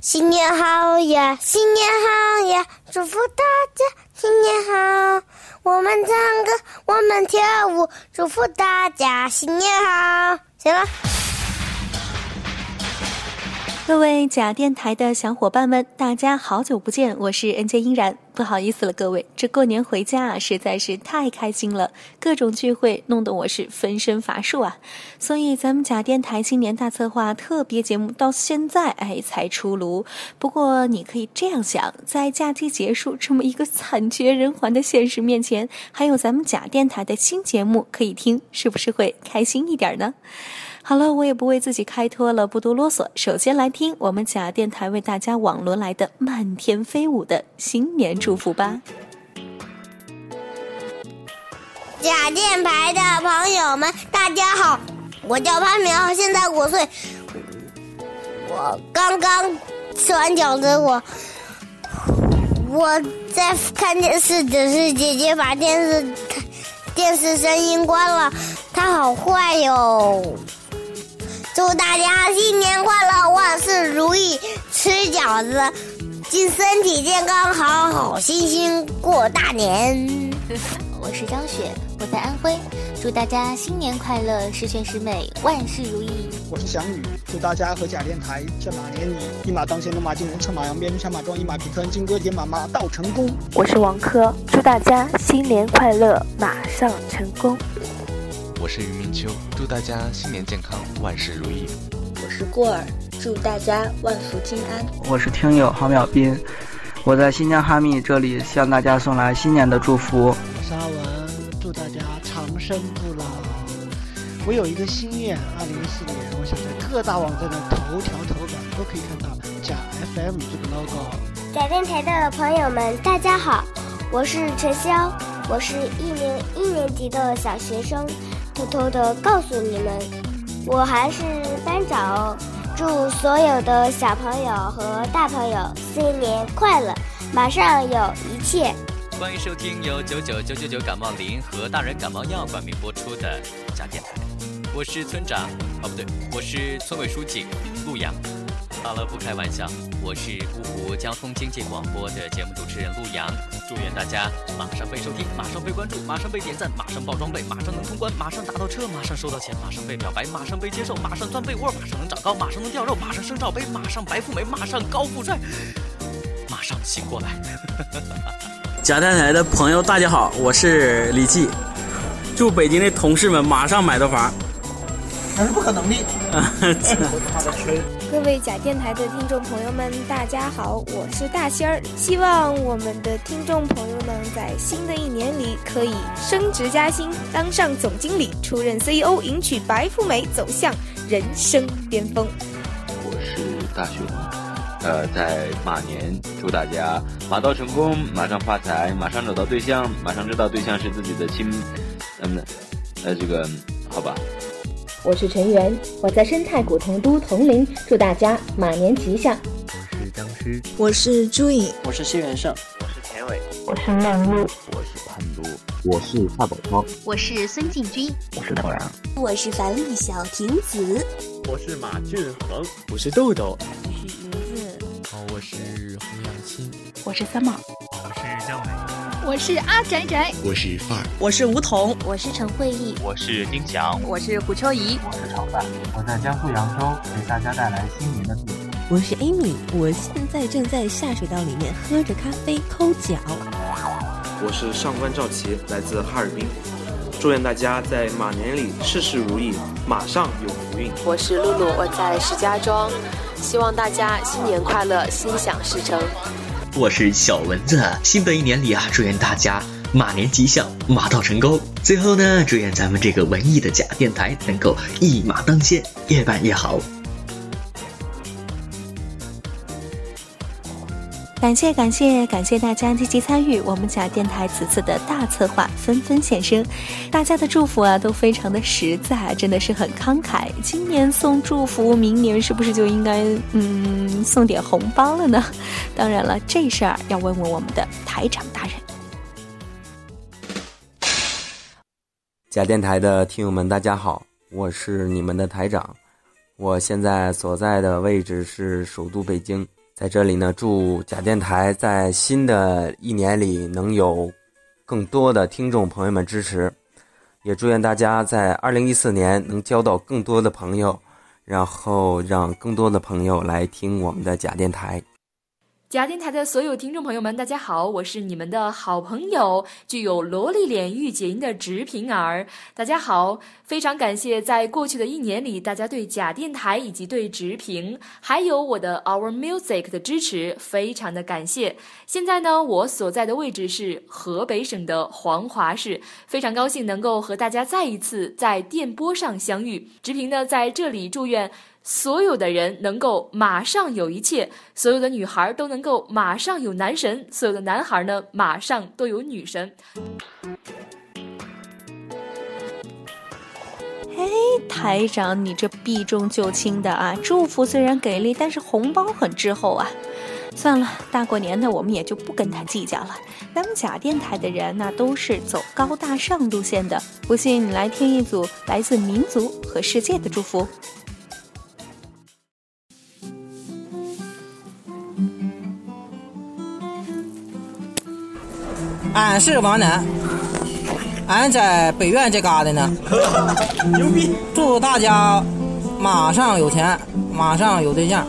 新年好呀，新年好呀，祝福大家新年好。我们唱歌，我们跳舞，祝福大家新年好。行了。各位假电台的小伙伴们，大家好久不见，我是 N J 依然。不好意思了，各位，这过年回家啊，实在是太开心了，各种聚会弄得我是分身乏术啊。所以咱们假电台新年大策划特别节目到现在哎才出炉。不过你可以这样想，在假期结束这么一个惨绝人寰的现实面前，还有咱们假电台的新节目可以听，是不是会开心一点呢？好了，我也不为自己开脱了，不多啰嗦。首先来听我们假电台为大家网罗来的漫天飞舞的新年祝福吧。假电台的朋友们，大家好，我叫潘苗，现在五岁。我刚刚吃完饺子，我我在看电视，只是姐姐把电视电视声音关了，她好坏哟。祝大家新年快乐，万事如意，吃饺子，祝身体健康，好好心心过大年。我是张雪，我在安徽，祝大家新年快乐，十全十美，万事如意。我是翔宇，祝大家和假电台这马年里一马当先，龙马精神，策马扬鞭，杀马壮，一马平川，金戈铁马，马到成功。我是王珂，祝大家新年快乐，马上成功。我是于明秋，祝大家新年健康，万事如意。我是过儿，祝大家万福金安。我是听友郝淼斌，我在新疆哈密这里向大家送来新年的祝福。沙文，祝大家长生不老。我有一个心愿，二零一四年，我想在各大网站的头条头版都可以看到假 FM 这个 logo。假电台的朋友们，大家好，我是陈潇，我是一名一年级的小学生。偷偷的告诉你们，我还是班长哦。祝所有的小朋友和大朋友新年快乐！马上有一切。欢迎收听由九九九九九感冒灵和大人感冒药冠名播出的假电台。我是村长，哦不对，我是村委书记陆阳。好了，不开玩笑，我是芜湖交通经济广播的节目主持人陆阳。祝愿大家马上被收听，马上被关注，马上被点赞，马上爆装备，马上能通关，马上打到车，马上收到钱，马上被表白，马上被接受，马上钻被窝，马上能长高，马上能掉肉，马上升罩杯，马上白富美，马上高富帅，马上醒过来。假电台的朋友，大家好，我是李记，祝北京的同事们马上买到房。那是不可能的。各位假电台的听众朋友们，大家好，我是大仙儿。希望我们的听众朋友们在新的一年里可以升职加薪，当上总经理，出任 CEO，迎娶白富美，走向人生巅峰。我是大熊，呃，在马年祝大家马到成功，马上发财，马上找到对象，马上知道对象是自己的亲，嗯，呃，这个好吧。我是陈元，我在生态古铜都铜陵，祝大家马年吉祥。我是僵尸，我是朱颖，我是谢元胜，我是田伟，我是曼璐，我是潘都，我是蔡宝涛，我是孙进军，我是陶然，我是樊丽小亭子，我是马俊恒，我是豆豆，我是云子，哦，我是洪阳清，我是三毛，我是姜伟。我是阿宅宅，我是范儿，我是吴桐，我是陈慧艺，我是丁翔，我是胡秋怡，我是炒饭，我在江苏扬州给大家带来新年的祝福。我是 Amy，我现在正在下水道里面喝着咖啡抠脚。我是上官赵琪，来自哈尔滨，祝愿大家在马年里事事如意，马上有福运。我是露露，我在石家庄，希望大家新年快乐，心想事成。我是小蚊子，新的一年里啊，祝愿大家马年吉祥，马到成功。最后呢，祝愿咱们这个文艺的假电台能够一马当先，越办越好。感谢感谢感谢大家积极参与我们假电台此次的大策划，纷纷现身。大家的祝福啊都非常的实在，真的是很慷慨。今年送祝福，明年是不是就应该嗯送点红包了呢？当然了，这事儿要问问我们的台长大人。假电台的听友们，大家好，我是你们的台长，我现在所在的位置是首都北京。在这里呢，祝假电台在新的一年里能有更多的听众朋友们支持，也祝愿大家在二零一四年能交到更多的朋友，然后让更多的朋友来听我们的假电台。假电台的所有听众朋友们，大家好，我是你们的好朋友，具有萝莉脸御姐音的直平儿。大家好，非常感谢在过去的一年里，大家对假电台以及对直平，还有我的 Our Music 的支持，非常的感谢。现在呢，我所在的位置是河北省的黄骅市，非常高兴能够和大家再一次在电波上相遇。直平呢，在这里祝愿。所有的人能够马上有一切，所有的女孩都能够马上有男神，所有的男孩呢马上都有女神。嘿，台长，你这避重就轻的啊！祝福虽然给力，但是红包很滞后啊。算了，大过年的我们也就不跟他计较了。咱们假电台的人那都是走高大上路线的，不信你来听一组来自民族和世界的祝福。俺是王楠，俺在北苑这嘎达呢。牛逼！祝大家马上有钱，马上有对象，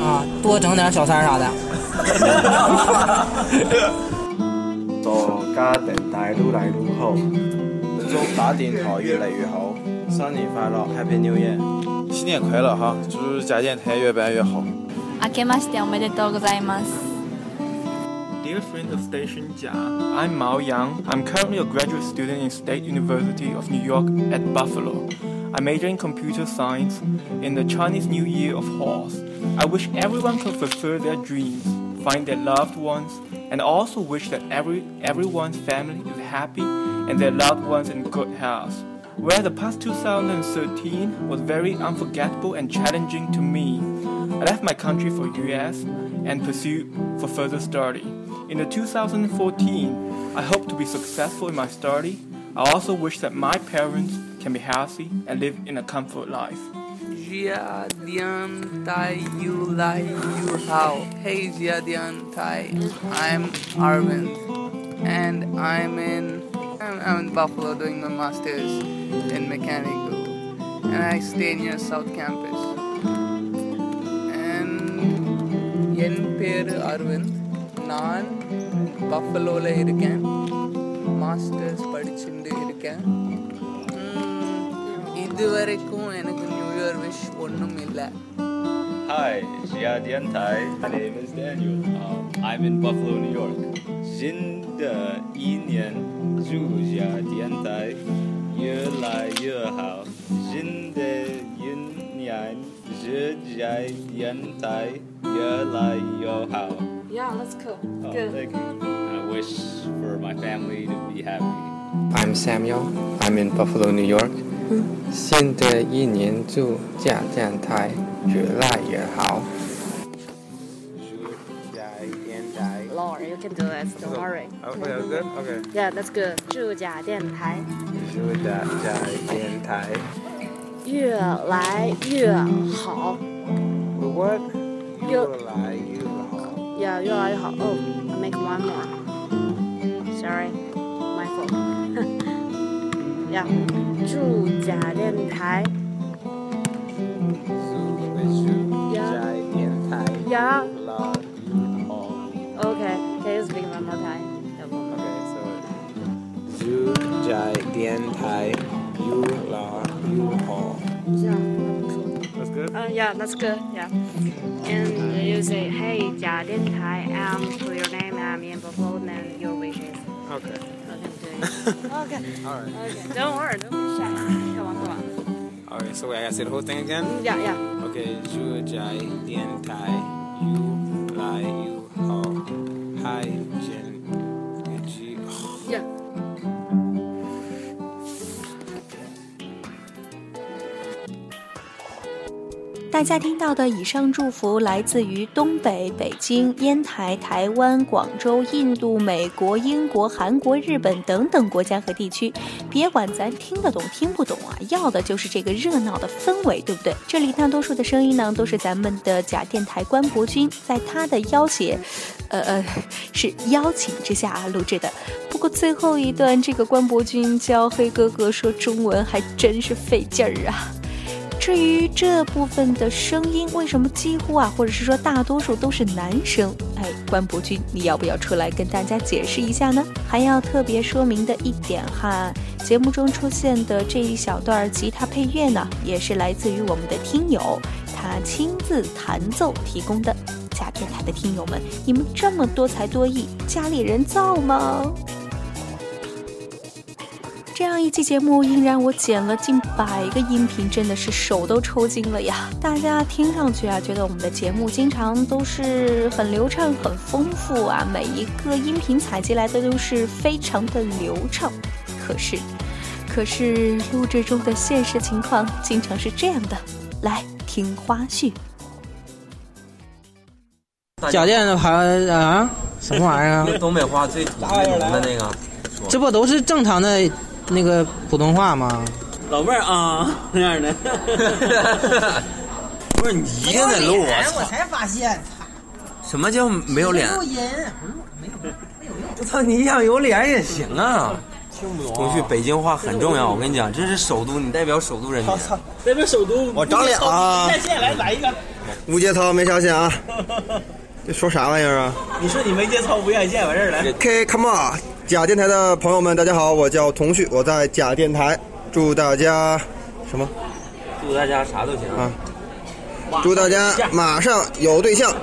啊，多整点小三啥的。祝家等大台越来越好，祝大电台越来越好，新年快乐，Happy New Year！新年快乐哈，祝家电台越办越好。おめでとうございます。Dear friend of Station Jia, I'm Mao Yang. I'm currently a graduate student in State University of New York at Buffalo. I major in computer science in the Chinese New Year of Horse. I wish everyone could fulfill their dreams, find their loved ones, and also wish that every everyone's family is happy and their loved ones in good health. Where the past 2013 was very unforgettable and challenging to me, I left my country for US and pursued for further study. In the 2014, I hope to be successful in my study. I also wish that my parents can be healthy and live in a comfort life. Jia Dian Tai Yu Lai Yu Hao. Hey Jia Dian Tai, I'm Arvind and I'm in I'm in Buffalo doing my masters in mechanical and I stay near South Campus. And என் பேரு அரவிந்த் நான் பஃபலோவில் இருக்கேன் மாஸ்டர்ஸ் படிச்சுட்டு இருக்கேன் இது வரைக்கும் எனக்கு new year wish ஒன்றும் இல்லை Hi, Jia Dian Tai. My name is Daniel. Um, I'm in Buffalo, New York. 新的一年，祝家电台越来越好。新的一年， 祝家电台越来越好。Yeah, that's cool. Oh, Good. thank you. I wish for my family to be happy. I'm Samuel. I'm in Buffalo, New York. 新的一年祝假电台越来越好。 Lord, you can do this. Don't worry. Okay, that's good. Okay. Yeah, that's good. 祝假电台祝大家电台 越来越好。 What? 越来越好。 Yeah, 越来越好。Oh, I make one more. Sorry, my fault. yeah. 祝假电台。家电台 Yeah. 老好。 Okay. Can you speak one more time? Yeah, one more. Okay, so 祝家电台越来越好。 that's good? Uh, yeah, that's good, yeah. And you say, hey, Jia Din Tai, I'm for your name, I'm in fulfillment your wishes. Okay. Okay, okay. All right. Okay. Don't worry, don't be shy. Come on, come on. All right, so wait, I gotta say the whole thing again? Mm, yeah, yeah. Okay, Zhu Jai Dian Tai, you, Lai, you, Hao, Hai, Jin. 大家听到的以上祝福来自于东北、北京、烟台、台湾、广州、印度、美国、英国、韩国、日本等等国家和地区。别管咱听得懂听不懂啊，要的就是这个热闹的氛围，对不对？这里大多数的声音呢，都是咱们的假电台关博君在他的要挟，呃呃，是邀请之下啊录制的。不过最后一段这个关博君教黑哥哥说中文还真是费劲儿啊。至于这部分的声音为什么几乎啊，或者是说大多数都是男生？哎，关博君，你要不要出来跟大家解释一下呢？还要特别说明的一点哈，节目中出现的这一小段吉他配乐呢，也是来自于我们的听友他亲自弹奏提供的。假电台的听友们，你们这么多才多艺，家里人造吗？这样一期节目，依然我剪了近百个音频，真的是手都抽筋了呀！大家听上去啊，觉得我们的节目经常都是很流畅、很丰富啊，每一个音频采集来的都是非常的流畅。可是，可是录制中的现实情况经常是这样的。来听花絮。家电的牌啊，什么玩意儿啊？东北话最土的那个，这不都是正常的？那个普通话吗？老妹儿啊，那样的。不是你一个人录，我才发现。什么叫没有脸？录音，没有没有用。我操，你想有脸也行啊。听不懂。同旭，北京话很重要，我跟你讲，这是首都，你代表首都人民。代表首都。我长脸啊！在线来来一个。无节操没下线啊！这说啥玩意儿啊？你说你没节操，无下线，完事儿了。OK，Come on。假电台的朋友们，大家好，我叫童旭，我在假电台，祝大家什么？祝大家啥都行啊！祝大家马上有对象。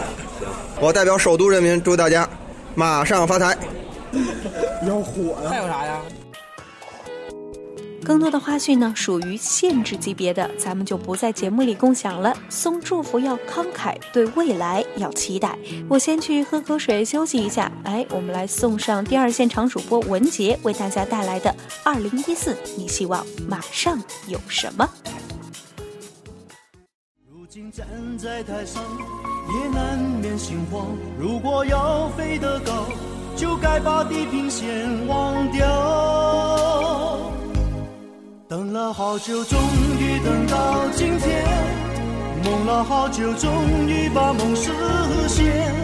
我代表首都人民，祝大家马上发财。要火呀！还有啥呀？更多的花絮呢，属于限制级别的，咱们就不在节目里共享了。送祝福要慷慨，对未来要期待。我先去喝口水休息一下。哎，我们来送上第二现场主播文杰为大家带来的二零一四，你希望马上有什么？如今站在台上，也难免心慌。如果要飞得高，就该把地平线忘掉。等了好久，终于等到今天；梦了好久，终于把梦实现。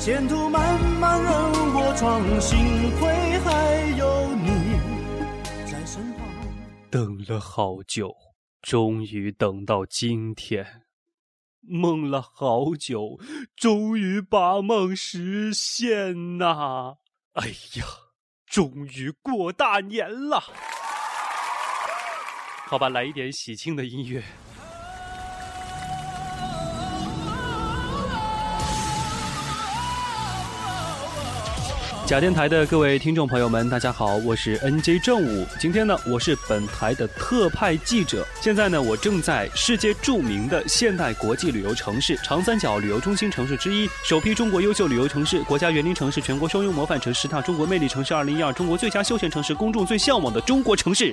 前途漫漫任我闯，幸亏还有你在身旁。等了好久，终于等到今天；梦了好久，终于把梦实现呐！哎呀，终于过大年了。好吧，来一点喜庆的音乐。假电台的各位听众朋友们，大家好，我是 NJ 正午。今天呢，我是本台的特派记者。现在呢，我正在世界著名的现代国际旅游城市长三角旅游中心城市之一，首批中国优秀旅游城市、国家园林城市、全国双优模范城市、十大中国魅力城市二零一二、中国最佳休闲城市、公众最向往的中国城市。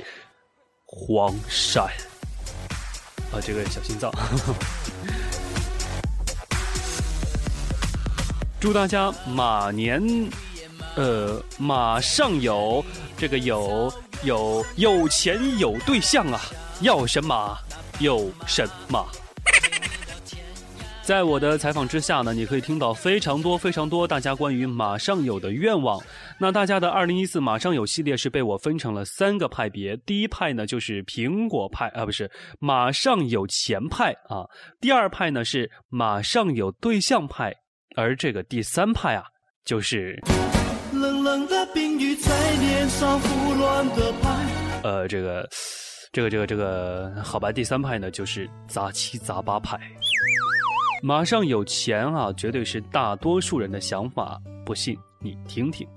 黄山啊，这个小心脏。祝大家马年，呃，马上有这个有有有钱有对象啊，要什么有什么。在我的采访之下呢，你可以听到非常多非常多大家关于马上有的愿望。那大家的二零一四马上有系列是被我分成了三个派别，第一派呢就是苹果派啊，不是马上有钱派啊。第二派呢是马上有对象派，而这个第三派啊就是冷冷的冰雨在脸上胡乱的拍。呃，这个这个这个这个好吧，第三派呢就是杂七杂八派。马上有钱啊，绝对是大多数人的想法，不信你听听。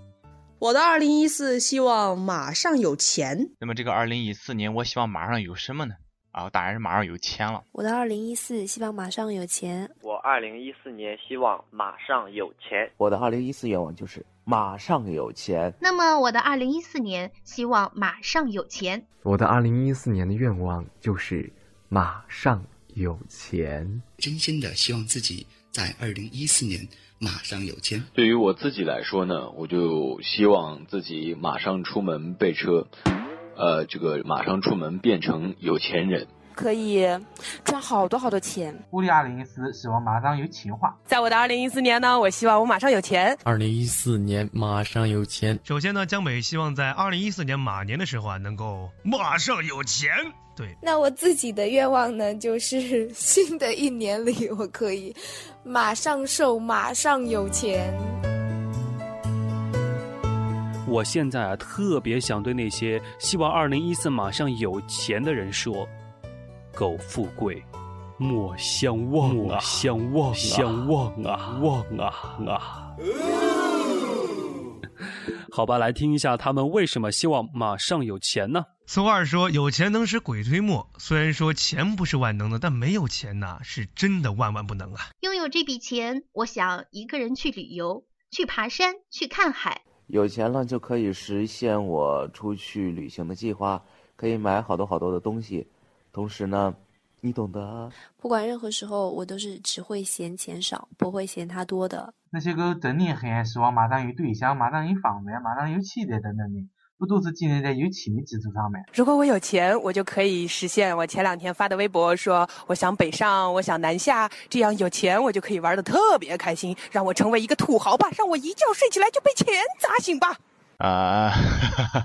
我的二零一四希望马上有钱。那么这个二零一四年，我希望马上有什么呢？啊，当然是马上有钱了。我的二零一四希望马上有钱。我二零一四年希望马上有钱。我的二零一四愿望就是马上有钱。那么我的二零一四年希望马上有钱。我的二零一四年的愿望就是马上有钱。真心的希望自己在二零一四年马上有钱。对于我自己来说呢，我就希望自己马上出门备车，呃，这个马上出门变成有钱人。可以赚好多好多钱。我的二零一四希望马上有钱花。在我的二零一四年呢，我希望我马上有钱。二零一四年马上有钱。首先呢，江北希望在二零一四年马年的时候啊，能够马上有钱。对，那我自己的愿望呢，就是 新的一年里我可以马上瘦，马上有钱。我现在啊，特别想对那些希望二零一四马上有钱的人说。苟富贵，莫相忘啊！莫相忘，相忘啊！忘啊啊！好吧，来听一下他们为什么希望马上有钱呢？俗话说：“有钱能使鬼推磨。”虽然说钱不是万能的，但没有钱呐，是真的万万不能啊！拥有这笔钱，我想一个人去旅游，去爬山，去看海。有钱了就可以实现我出去旅行的计划，可以买好多好多的东西。同时呢，你懂得。不管任何时候，我都是只会嫌钱少，不会嫌它多的。那些个真的很希望马上有对象、马上有房子、马上有妻的等等的，不都是建立在有钱的基础上面？如果我有钱，我就可以实现我前两天发的微博，说我想北上，我想南下，这样有钱我就可以玩的特别开心，让我成为一个土豪吧，让我一觉睡起来就被钱砸醒吧。啊，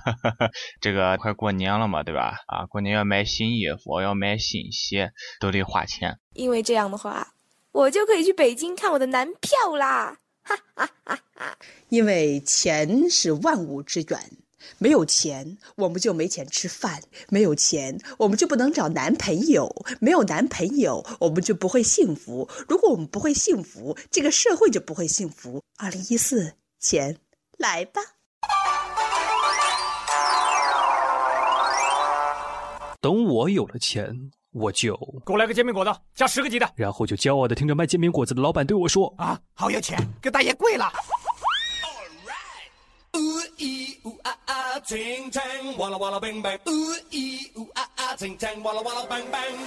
这个快过年了嘛，对吧？啊，过年要买新衣服，要买新鞋，都得花钱。因为这样的话，我就可以去北京看我的男票啦！哈哈哈哈！因为钱是万物之源，没有钱我们就没钱吃饭，没有钱我们就不能找男朋友，没有男朋友我们就不会幸福。如果我们不会幸福，这个社会就不会幸福。二零一四，钱来吧！等我有了钱，我就给我来个煎饼果子，加十个鸡蛋。然后就骄傲的听着卖煎饼果子的老板对我说：“啊，好有钱，给大爷跪了。”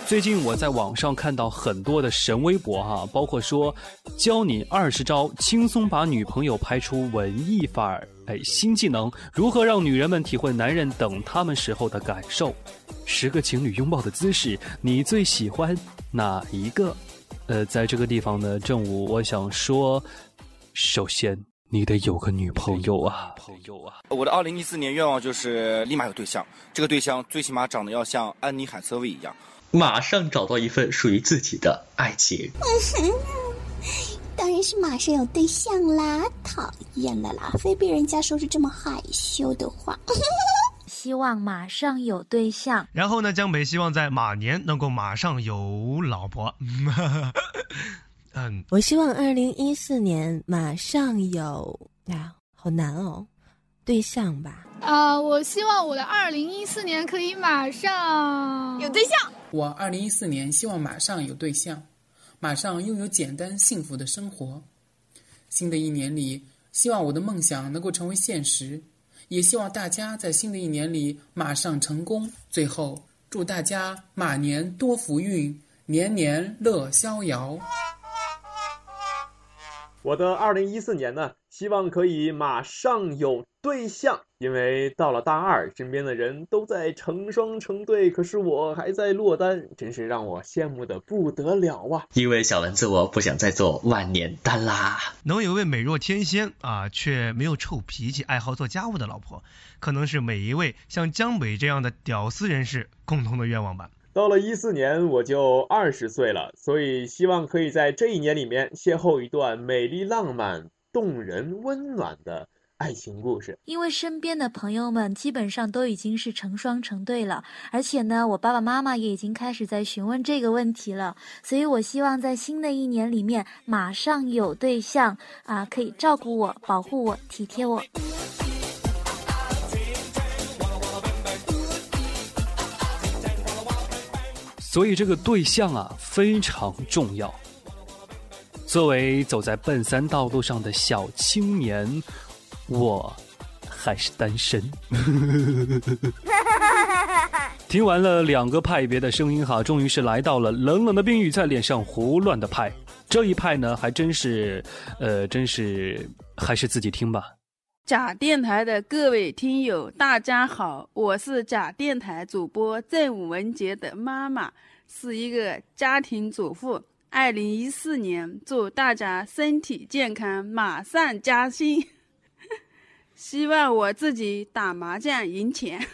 最近我在网上看到很多的神微博哈，包括说教你二十招轻松把女朋友拍出文艺范儿，哎，新技能如何让女人们体会男人等他们时候的感受，十个情侣拥抱的姿势，你最喜欢哪一个？呃，在这个地方呢，正午我想说，首先。你得有个女朋友啊！朋友啊！我的二零一四年愿望就是立马有对象，这个对象最起码长得要像安妮海瑟薇一样，马上找到一份属于自己的爱情。当然是马上有对象啦！讨厌了啦，非被人家说出这么害羞的话。希望马上有对象。然后呢，江北希望在马年能够马上有老婆。嗯，我希望二零一四年马上有呀，好难哦，对象吧。啊，我希望我的二零一四年可以马上有对象。我二零一四年希望马上有对象，马上拥有简单幸福的生活。新的一年里，希望我的梦想能够成为现实，也希望大家在新的一年里马上成功。最后，祝大家马年多福运，年年乐逍遥。我的二零一四年呢，希望可以马上有对象，因为到了大二，身边的人都在成双成对，可是我还在落单，真是让我羡慕的不得了啊！因为小蚊子我不想再做万年单啦。能有位美若天仙啊，却没有臭脾气、爱好做家务的老婆，可能是每一位像江北这样的屌丝人士共同的愿望吧。到了一四年，我就二十岁了，所以希望可以在这一年里面邂逅一段美丽、浪漫、动人、温暖的爱情故事。因为身边的朋友们基本上都已经是成双成对了，而且呢，我爸爸妈妈也已经开始在询问这个问题了，所以我希望在新的一年里面马上有对象啊，可以照顾我、保护我、体贴我。所以这个对象啊非常重要。作为走在奔三道路上的小青年，我还是单身。听完了两个派别的声音哈，终于是来到了冷冷的冰雨在脸上胡乱的派。这一派呢，还真是，呃，真是还是自己听吧。假电台的各位听友，大家好，我是假电台主播郑文杰的妈妈，是一个家庭主妇。二零一四年，祝大家身体健康，马上加薪。希望我自己打麻将赢钱。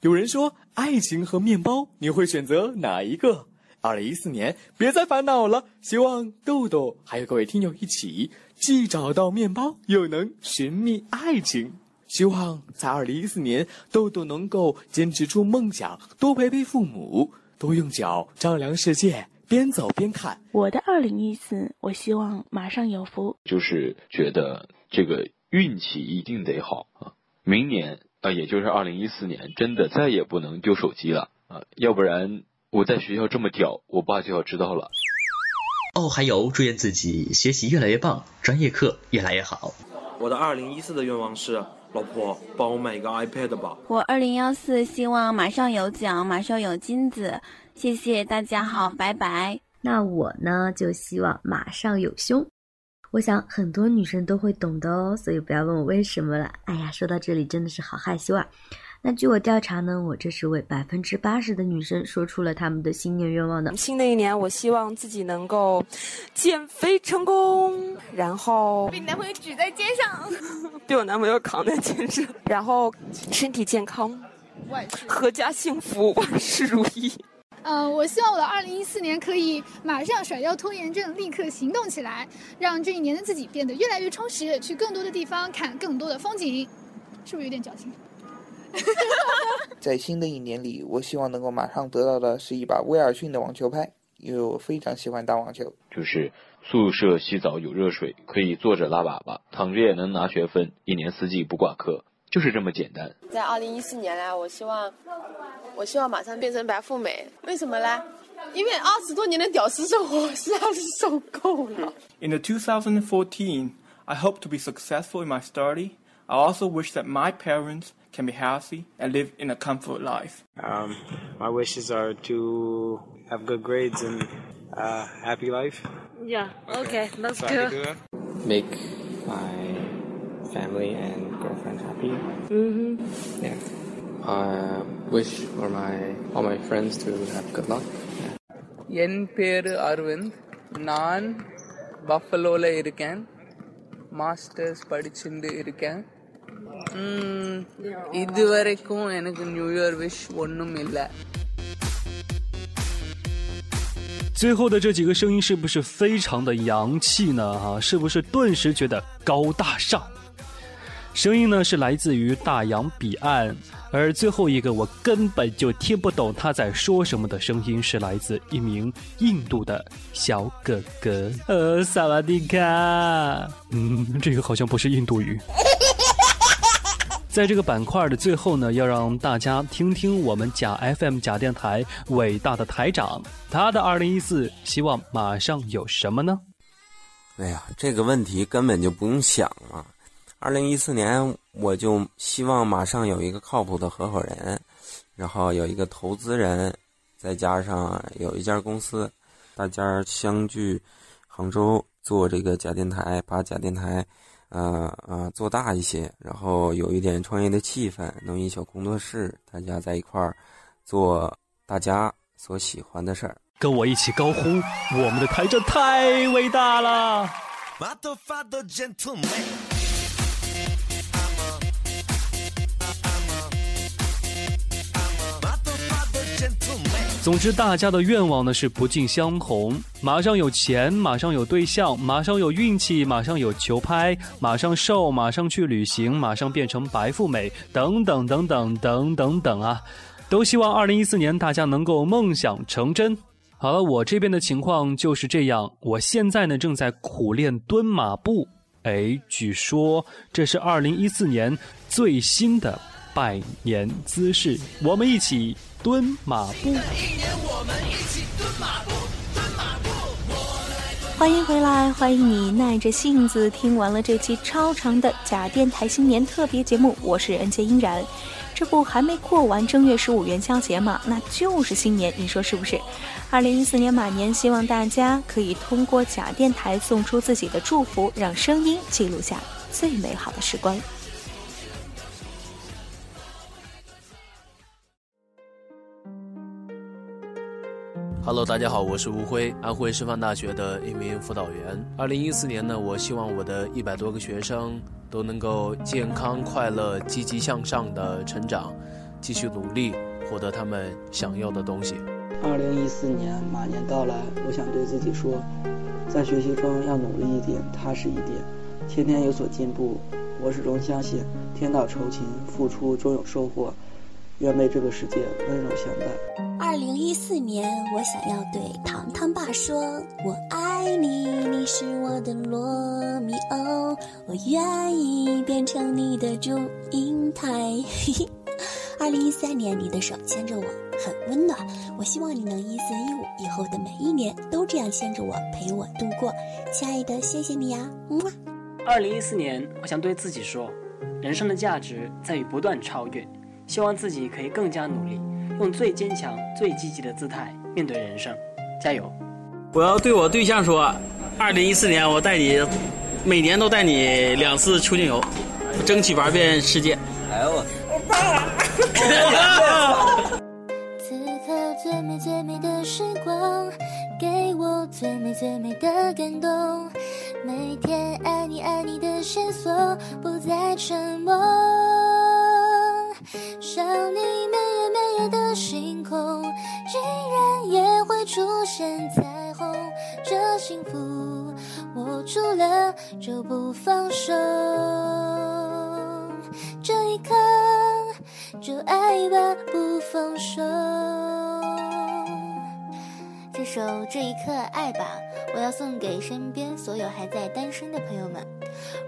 有人说，爱情和面包，你会选择哪一个？二零一四年，别再烦恼了。希望豆豆还有各位听友一起，既找到面包，又能寻觅爱情。希望在二零一四年，豆豆能够坚持住梦想，多陪陪父母，多用脚丈量世界，边走边看。我的二零一四，我希望马上有福。就是觉得这个运气一定得好啊！明年啊，也就是二零一四年，真的再也不能丢手机了啊，要不然。我在学校这么屌，我爸就要知道了。哦，还有祝愿自己学习越来越棒，专业课越来越好。我的二零一四的愿望是，老婆帮我买一个 iPad 吧。我二零幺四希望马上有奖，马上有金子。谢谢大家好，拜拜。那我呢，就希望马上有胸。我想很多女生都会懂的哦，所以不要问我为什么了。哎呀，说到这里真的是好害羞啊。那据我调查呢，我这是为百分之八十的女生说出了他们的新年愿望呢。新的一年，我希望自己能够减肥成功，然后被男朋友举在肩上，被我男朋友扛在肩上，然后身体健康，万事阖家幸福，万事如意。嗯，我希望我的二零一四年可以马上甩掉拖延症，立刻行动起来，让这一年的自己变得越来越充实，去更多的地方看更多的风景，是不是有点矫情？在新的一年里，我希望能够马上得到的是一把威尔逊的网球拍，因为我非常喜欢打网球。就是宿舍洗澡有热水，可以坐着拉粑粑，躺着也能拿学分，一年四季不挂科，就是这么简单。在二零一四年呢，我希望，我希望马上变成白富美。为什么呢？因为二十多年的屌丝生活实在是受够了。In the 2014, I hope to be successful in my study. I also wish that my parents can be healthy and live in a comfort life. Um, my wishes are to have good grades and uh, happy life. Yeah. Okay. That's so good. Make my family and girlfriend happy. Mm-hmm. Yeah. I wish for my all my friends to have good luck. என் பேரு அரவிந்த் நான் பஃபலோவில் இருக்கேன் மாஸ்டர்ஸ் படிச்சுட்டு இருக்கேன் இது வரைக்கும் எனக்கு new year wish ஒன்றும் இல்லை最后的这几个声音是不是非常的洋气呢？哈，是不是顿时觉得高大上？声音呢是来自于大洋彼岸，而最后一个我根本就听不懂他在说什么的声音是来自一名印度的小哥哥。呃，萨瓦迪卡。嗯，这个好像不是印度语。 在这个板块的最后呢，要让大家听听我们假 FM 假电台伟大的台长，他的二零一四希望马上有什么呢？哎呀，这个问题根本就不用想了。二零一四年，我就希望马上有一个靠谱的合伙人，然后有一个投资人，再加上有一家公司，大家相聚杭州做这个假电台，把假电台。呃呃，做大一些，然后有一点创业的气氛，弄一小工作室，大家在一块儿做大家所喜欢的事儿。跟我一起高呼：我们的台这太伟大了！总之，大家的愿望呢是不尽相同。马上有钱，马上有对象，马上有运气，马上有球拍，马上瘦，马上去旅行，马上变成白富美，等等等等等等等啊！都希望二零一四年大家能够梦想成真。好了，我这边的情况就是这样。我现在呢正在苦练蹲马步。哎，据说这是二零一四年最新的拜年姿势，我们一起。蹲马步。欢迎回来，欢迎你耐着性子听完了这期超长的假电台新年特别节目，我是恩杰依然。这不还没过完正月十五元宵节吗？那就是新年，你说是不是？二零一四年马年，希望大家可以通过假电台送出自己的祝福，让声音记录下最美好的时光。Hello，大家好，我是吴辉，安徽师范大学的一名辅导员。二零一四年呢，我希望我的一百多个学生都能够健康、快乐、积极向上的成长，继续努力，获得他们想要的东西。二零一四年马年到来，我想对自己说，在学习中要努力一点，踏实一点，天天有所进步。我始终相信，天道酬勤，付出终有收获。愿被这个世界温柔相待。二零一四年，我想要对糖糖爸说：“我爱你，你是我的罗密欧，我愿意变成你的祝英台。”二零一三年，你的手牵着我，很温暖。我希望你能一四一五以后的每一年都这样牵着我，陪我度过。亲爱的，谢谢你呀，么。二零一四年，我想对自己说：“人生的价值在于不断超越。”希望自己可以更加努力，用最坚强、最积极的姿态面对人生，加油！我要对我对象说：，二零一四年我带你，每年都带你两次出境游，争取玩遍世界。哎呦我！此刻最美最美的时光，给我最美最美的感动。每天爱你爱你的线索，不再沉默。想你每夜每夜的星空，竟然也会出现彩虹。这幸福握住了就不放手，这一刻就爱吧，不放手。这首《这一刻爱吧》，我要送给身边所有还在单身的朋友们。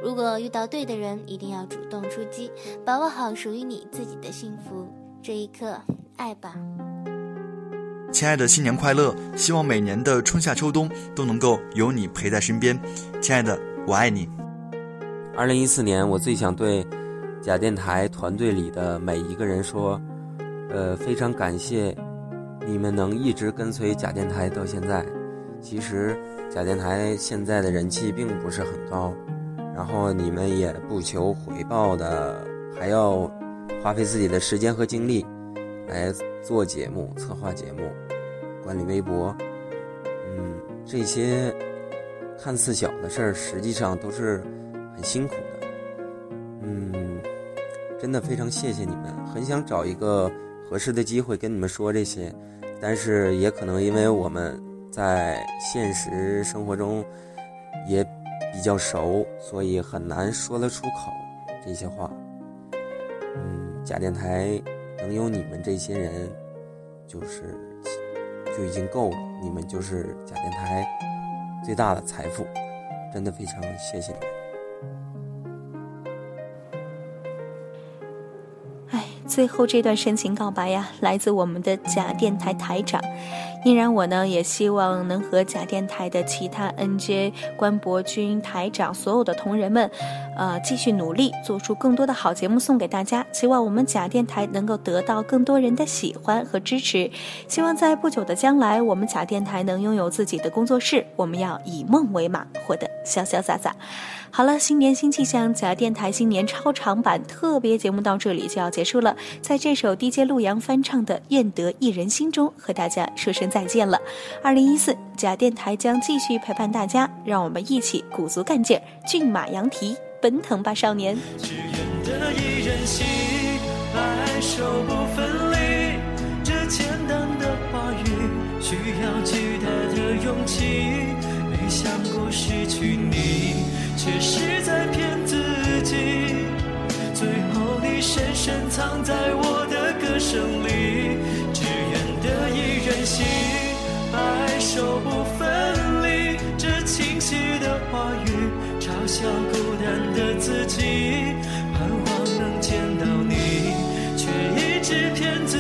如果遇到对的人，一定要主动出击，把握好属于你自己的幸福。这一刻爱吧，亲爱的，新年快乐！希望每年的春夏秋冬都能够有你陪在身边。亲爱的，我爱你。二零一四年，我最想对假电台团队里的每一个人说，呃，非常感谢。你们能一直跟随假电台到现在，其实假电台现在的人气并不是很高，然后你们也不求回报的，还要花费自己的时间和精力来做节目、策划节目、管理微博，嗯，这些看似小的事儿，实际上都是很辛苦的，嗯，真的非常谢谢你们，很想找一个合适的机会跟你们说这些。但是也可能因为我们在现实生活中也比较熟，所以很难说得出口这些话。嗯，假电台能有你们这些人，就是就已经够了。你们就是假电台最大的财富，真的非常谢谢你们。哎最后这段深情告白呀，来自我们的假电台台长。依然，我呢也希望能和假电台的其他 NJ 关博君台长所有的同仁们，呃，继续努力，做出更多的好节目送给大家。希望我们假电台能够得到更多人的喜欢和支持。希望在不久的将来，我们假电台能拥有自己的工作室。我们要以梦为马，活得潇潇洒洒。好了，新年新气象，假电台新年超长版特别节目到这里就要结束了。在这首 DJ 陆阳翻唱的《愿得一人心》中，和大家说声再见了。二零一四，假电台将继续陪伴大家，让我们一起鼓足干劲，骏马扬蹄，奔腾吧，少年！只愿得一人心，白首不分离。这简单的话语，需要巨大的勇气。没想过失去你。却是在骗自己，最后你深深藏在我的歌声里。心，白首不分离。这清晰的话语，嘲笑孤单的自己。盼望能见到你，却一直骗自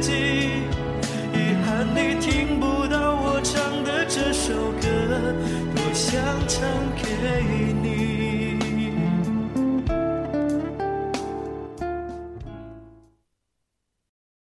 己。遗憾你听不到我唱的这首歌。多。想唱给你。